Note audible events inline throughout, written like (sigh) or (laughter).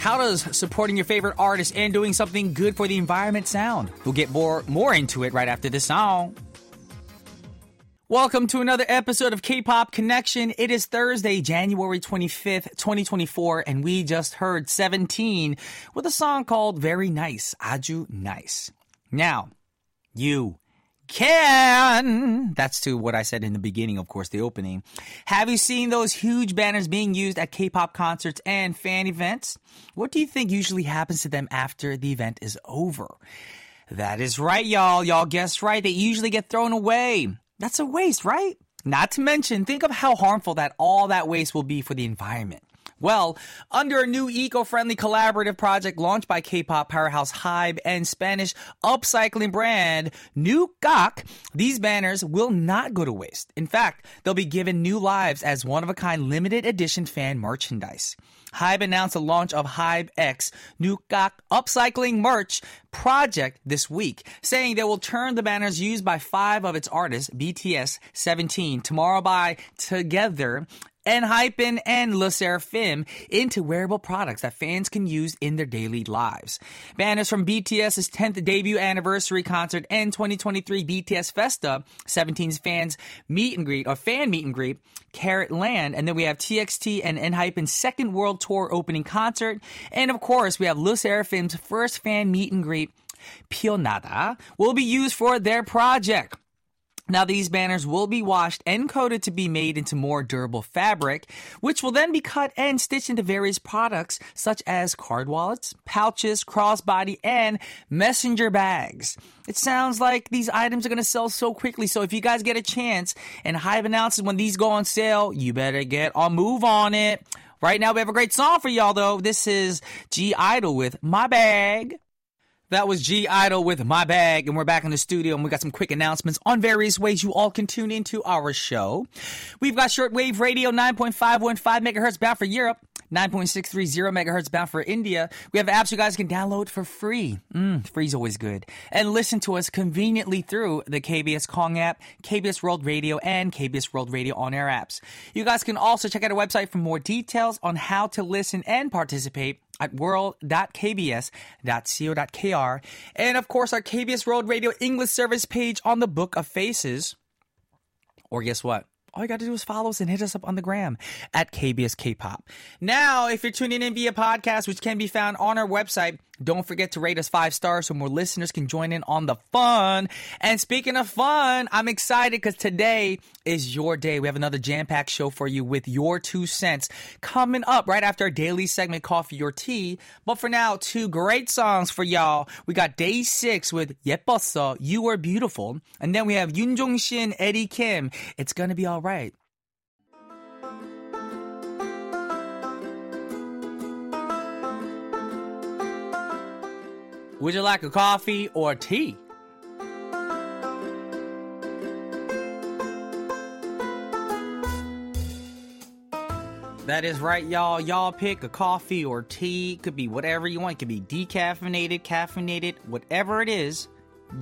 How does supporting your favorite artist and doing something good for the environment sound? We'll get more more into it right after this song. Welcome to another episode of K-Pop Connection. It is Thursday, January 25th, 2024, and we just heard 17 with a song called Very Nice, Aju Nice. Now, you can. That's to what I said in the beginning, of course, the opening. Have you seen those huge banners being used at K-pop concerts and fan events? What do you think usually happens to them after the event is over? That is right, y'all. Y'all guessed right. They usually get thrown away. That's a waste, right? Not to mention, think of how harmful that all that waste will be for the environment. Well, under a new eco-friendly collaborative project launched by K-pop powerhouse Hybe and Spanish upcycling brand Nukak, these banners will not go to waste. In fact, they'll be given new lives as one-of-a-kind limited edition fan merchandise. Hybe announced the launch of Hybe X New Gak upcycling merch project this week, saying they will turn the banners used by five of its artists, BTS 17, Tomorrow by Together, ENHYPEN and LE into wearable products that fans can use in their daily lives. Banners from BTS's 10th debut anniversary concert and 2023 BTS Festa, 17's fans meet and greet or fan meet and greet, Carat Land, and then we have TXT and ENHYPEN's second world tour opening concert, and of course we have LE first fan meet and greet, Fearnada, will be used for their project. Now, these banners will be washed and coated to be made into more durable fabric, which will then be cut and stitched into various products such as card wallets, pouches, crossbody, and messenger bags. It sounds like these items are going to sell so quickly, so if you guys get a chance and Hybe announces when these go on sale, you better get on move on it. Right now, we have a great song for y'all, though. This is (G)I-DLE with My Bag. That was (G)I-DLE with My Bag, and we're back in the studio and we got some quick announcements on various ways you all can tune into our show. We've got shortwave radio 9.515 megahertz bound for Europe, 9.630 megahertz bound for India. We have apps you guys can download for free. Mm, free's always good. And listen to us conveniently through the KBS Kong app, KBS World Radio, and KBS World Radio on air apps. You guys can also check out our website for more details on how to listen and participate at world.kbs.co.kr. And of course, our KBS World Radio English service page on the Book of Faces. Or guess what? all you got to do is follow us and hit us up on the gram at KBS K-pop. Now, if you're tuning in via podcast, which can be found on our website, don't forget to rate us five stars so more listeners can join in on the fun. And speaking of fun, I'm excited because today is your day. We have another jam-packed show for you with your two cents coming up right after our daily segment, Coffee or Tea. But for now, two great songs for y'all. We got DAY6 with 예뻤어, You Were Beautiful, and then we have Yun Jong Shin, Eddie Kim. It's gonna be all Alright. Would you like a coffee or tea? That is right, y'all. Y'all pick a coffee or tea. Could be whatever you want. It could be decaffeinated, caffeinated, whatever it is.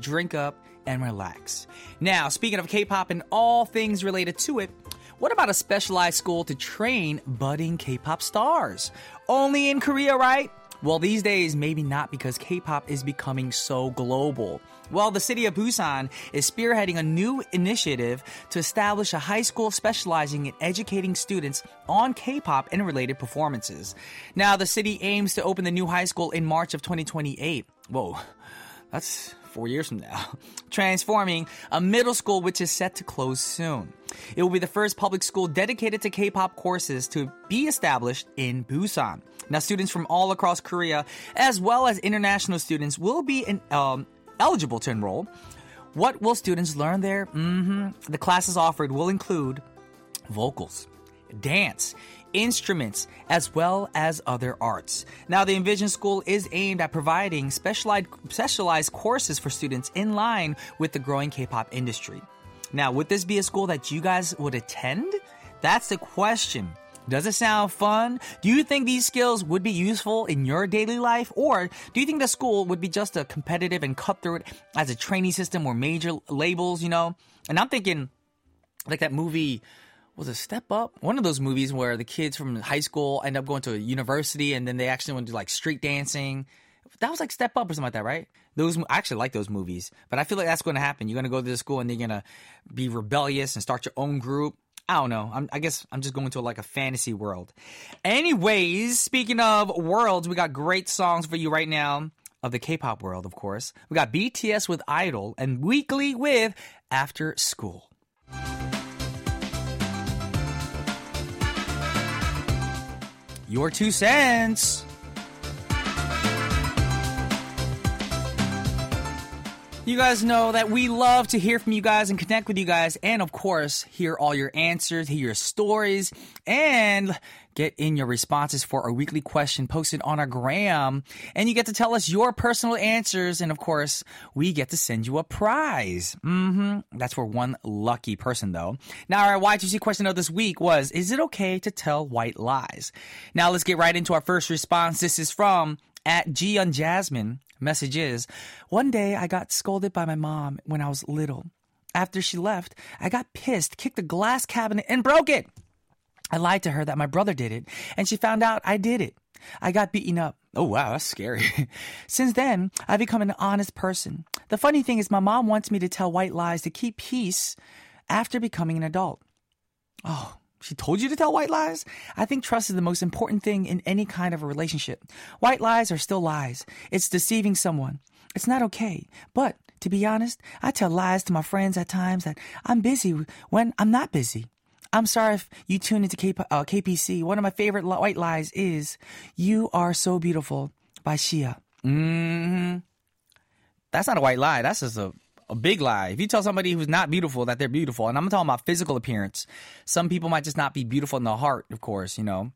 Drink up and relax. Now, speaking of K-pop and all things related to it, what about a specialized school to train budding K-pop stars? Only in Korea, right? Well, these days, maybe not because K pop is becoming so global. Well, the city of Busan is spearheading a new initiative to establish a high school specializing in educating students on K pop and related performances. Now, the city aims to open the new high school in March of 2028. Whoa, that's four years from now, (laughs) transforming a middle school which is set to close soon. It will be the first public school dedicated to K-pop courses to be established in Busan. Now, students from all across Korea, as well as international students, will be in, um, eligible to enroll. What will students learn there? Mm-hmm. The classes offered will include vocals, dance, instruments, as well as other arts. Now, the Envision School is aimed at providing specialized, specialized courses for students in line with the growing K pop industry. Now, would this be a school that you guys would attend? That's the question. Does it sound fun? Do you think these skills would be useful in your daily life? Or do you think the school would be just a competitive and cutthroat as a training system or major labels, you know? And I'm thinking like that movie was it Step Up? One of those movies where the kids from high school end up going to a university and then they actually want to do like street dancing. That was like Step Up or something like that, right? Those I actually like those movies, but I feel like that's going to happen. You're going to go to the school and you're going to be rebellious and start your own group. I don't know. I'm, i guess I'm just going to like a fantasy world. Anyways, speaking of worlds, we got great songs for you right now of the K-pop world, of course. We got BTS with Idol and Weeekly with After School. Your two cents. You guys know that we love to hear from you guys and connect with you guys, and of course, hear all your answers, hear your stories, and get in your responses for our weekly question posted on our gram. And you get to tell us your personal answers, and of course, we get to send you a prize. Mm-hmm. That's for one lucky person, though. Now, our Y2C question of this week was Is it okay to tell white lies? Now, let's get right into our first response. This is from at Jiyeon Jasmine. Message is One day I got scolded by my mom when I was little. After she left, I got pissed, kicked a glass cabinet, and broke it. I lied to her that my brother did it, and she found out I did it. I got beaten up. Oh, wow, that's scary. (laughs) Since then, I've become an honest person. The funny thing is, my mom wants me to tell white lies to keep peace after becoming an adult. Oh, she told you to tell white lies? I think trust is the most important thing in any kind of a relationship. White lies are still lies. It's deceiving someone. It's not okay. But to be honest, I tell lies to my friends at times that I'm busy when I'm not busy. I'm sorry if you tune into K- uh, KPC. One of my favorite white lies is "You are so beautiful" by XIA. Mm-hmm. That's not a white lie. That's just a a big lie. If you tell somebody who's not beautiful that they're beautiful, and I'm talking about physical appearance, some people might just not be beautiful in the heart, of course, you know,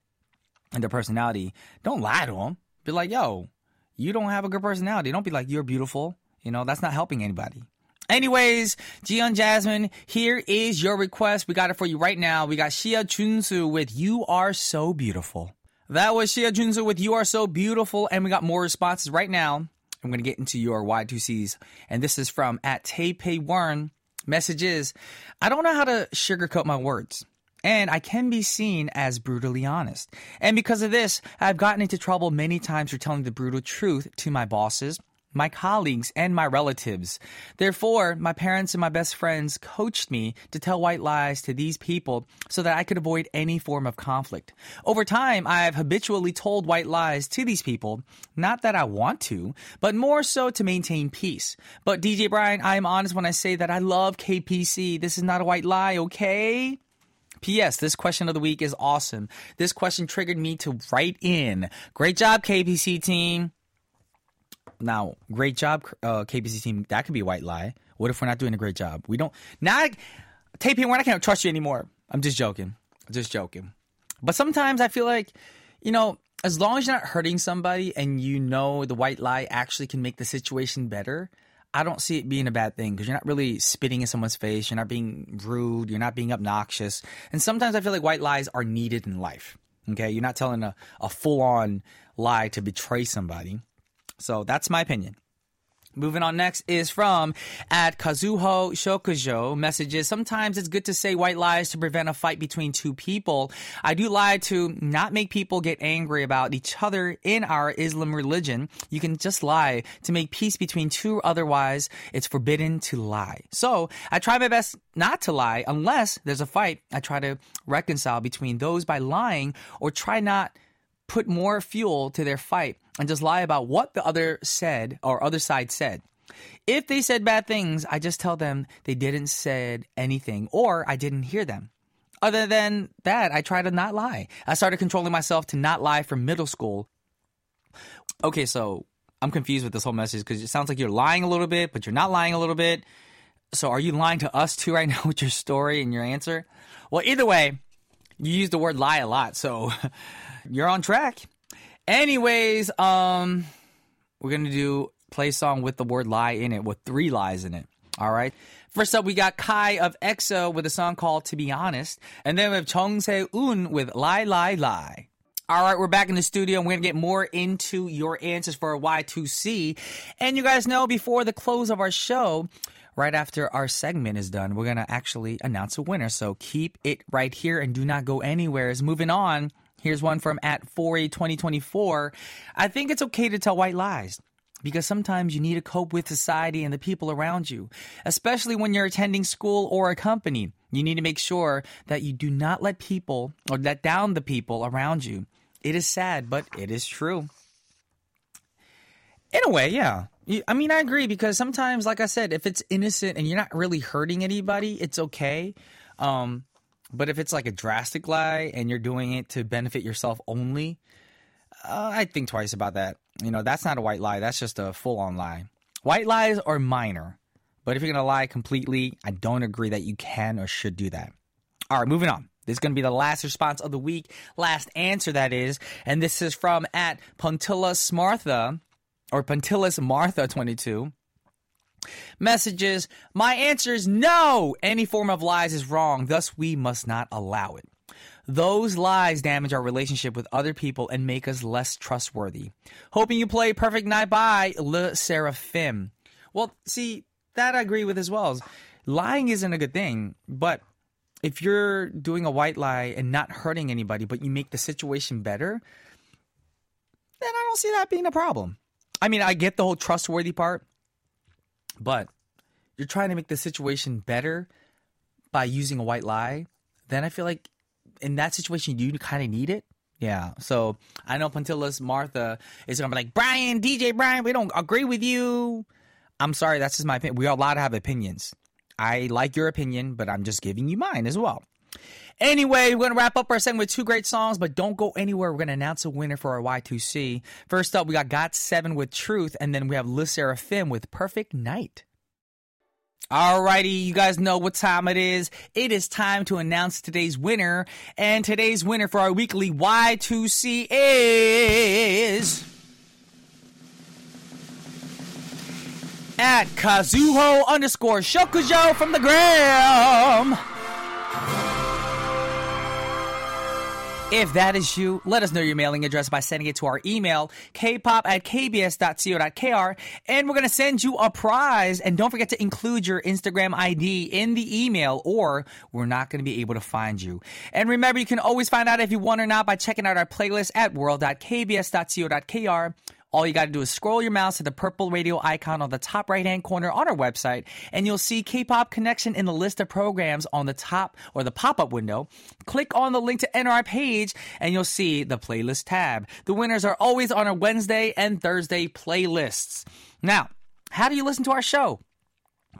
and their personality. Don't lie to them. Be like, yo, you don't have a good personality. Don't be like, you're beautiful. You know, that's not helping anybody. Anyways, Jiyeon Jasmine, here is your request. We got it for you right now. We got XIA Junsu with You Are So Beautiful. That was XIA Junsu with You Are So Beautiful, and we got more responses right now. I'm going to get into your Y2Cs. And this is from at Taipei Warren. Message is, I don't know how to sugarcoat my words. And I can be seen as brutally honest. And because of this, I've gotten into trouble many times for telling the brutal truth to my bosses, my colleagues, and my relatives. Therefore, my parents and my best friends coached me to tell white lies to these people so that I could avoid any form of conflict. Over time, I've habitually told white lies to these people, not that I want to, but more so to maintain peace. But DJ Brian, I am honest when I say that I love KPC. This is not a white lie, okay? P.S. This question of the week is awesome. This question triggered me to write in. Great job, KPC team. Now, great job, uh, KPC team. That could be a white lie. What if we're not doing a great job? We don't. Not taping. Going to trust you anymore. I'm just joking. Just joking. But sometimes I feel like, you know, as long as you're not hurting somebody and you know the white lie actually can make the situation better, I don't see it being a bad thing because you're not really spitting in someone's face. You're not being rude. You're not being obnoxious. And sometimes I feel like white lies are needed in life. Okay. You're not telling a, a full on lie to betray somebody. So that's my opinion. Moving on next is from at Kazuho Shokujo messages. Sometimes it's good to say white lies to prevent a fight between two people. I do lie to not make people get angry about each other in our Islam religion. You can just lie to make peace between two. Otherwise, it's forbidden to lie. So I try my best not to lie unless there's a fight. I try to reconcile between those by lying or try not put more fuel to their fight and just lie about what the other said or other side said. If they said bad things, I just tell them they didn't said anything or I didn't hear them. Other than that, I try to not lie. I started controlling myself to not lie from middle school. Okay, so I'm confused with this whole message because it sounds like you're lying a little bit, but you're not lying a little bit. So are you lying to us too right (laughs) now with your story and your answer? Well, either way, you use the word lie a lot, so (laughs) you're on track. Anyways, um, we're gonna do play song with the word lie in it, with three lies in it. All right. First up, we got Kai of EXO with a song called "To Be Honest," and then we have Chong Se Un with "Lie Lie Lie." All right, we're back in the studio. and We're going to get more into your answers for Y2C. And you guys know before the close of our show, right after our segment is done, we're going to actually announce a winner. So keep it right here and do not go anywhere. As moving on, here's one from at 4A 2024. I think it's okay to tell white lies because sometimes you need to cope with society and the people around you, especially when you're attending school or a company. You need to make sure that you do not let people or let down the people around you. It is sad, but it is true. In a way, yeah. I mean, I agree because sometimes, like I said, if it's innocent and you're not really hurting anybody, it's okay. Um, but if it's like a drastic lie and you're doing it to benefit yourself only, uh, I think twice about that. You know, that's not a white lie. That's just a full on lie. White lies are minor. But if you're going to lie completely, I don't agree that you can or should do that. All right, moving on. This is going to be the last response of the week, last answer that is. And this is from at Pontilis Martha, or Pontilis Martha 22. Messages, my answer is no! Any form of lies is wrong, thus we must not allow it. Those lies damage our relationship with other people and make us less trustworthy. Hoping you play Perfect Night by LE SSERAFIM. Well, see, that I agree with as well. Lying isn't a good thing, but if you're doing a white lie and not hurting anybody, but you make the situation better, then I don't see that being a problem. I mean, I get the whole trustworthy part, but you're trying to make the situation better by using a white lie, then I feel like in that situation you kind of need it. Yeah. So I know Pontilis Martha is gonna be like, Brian, DJ Brian, we don't agree with you. I'm sorry, that's just my opinion. We are allowed to have opinions. I like your opinion, but I'm just giving you mine as well. Anyway, we're going to wrap up our segment with two great songs, but don't go anywhere. We're going to announce a winner for our Y2C. First up, we got GOT7 with Truth, and then we have LE SSERAFIM with Perfect Night. Alrighty, you guys know what time it is. It is time to announce today's winner. And today's winner for our weekly Y2C is. At Kazuho underscore Shokujo from the gram. If that is you, let us know your mailing address by sending it to our email, kpop at kbs.co.kr, and we're going to send you a prize. And don't forget to include your Instagram ID in the email, or we're not going to be able to find you. And remember, you can always find out if you won or not by checking out our playlist at world.kbs.co.kr. All you got to do is scroll your mouse to the purple radio icon on the top right hand corner on our website, and you'll see K pop connection in the list of programs on the top or the pop up window. Click on the link to enter our page, and you'll see the playlist tab. The winners are always on our Wednesday and Thursday playlists. Now, how do you listen to our show?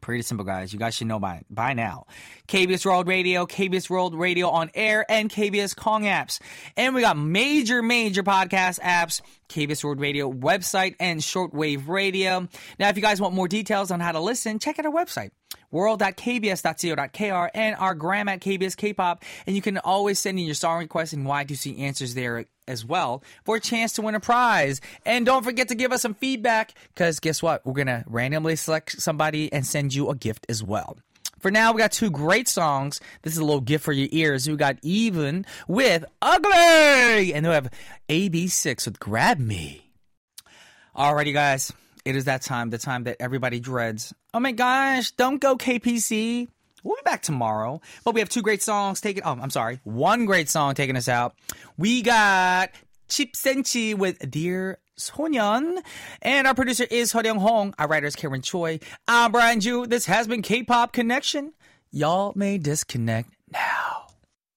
Pretty simple, guys. You guys should know by by now. KBS World Radio, KBS World Radio on air, and KBS Kong apps. And we got major, major podcast apps, KBS World Radio website, and shortwave radio. Now, if you guys want more details on how to listen, check out our website world.kbs.co.kr and our gram at KBS K-pop. And you can always send in your song requests and Y2C answers there as well for a chance to win a prize. And don't forget to give us some feedback because guess what? We're going to randomly select somebody and send you a gift as well. For now, we got two great songs. This is a little gift for your ears. We got EVNNE with Ugly, and we have AB6IX with Grab Me. Alrighty, guys. It is that time, the time that everybody dreads. Oh my gosh, don't go KPC. We'll be back tomorrow. But we have two great songs taking oh, I'm sorry, one great song taking us out. We got Chip Senchi with Dear Sonyeon. And our producer is Young Hong. Our writer is Karen Choi. I'm Brian Ju. This has been K-Pop Connection. Y'all may disconnect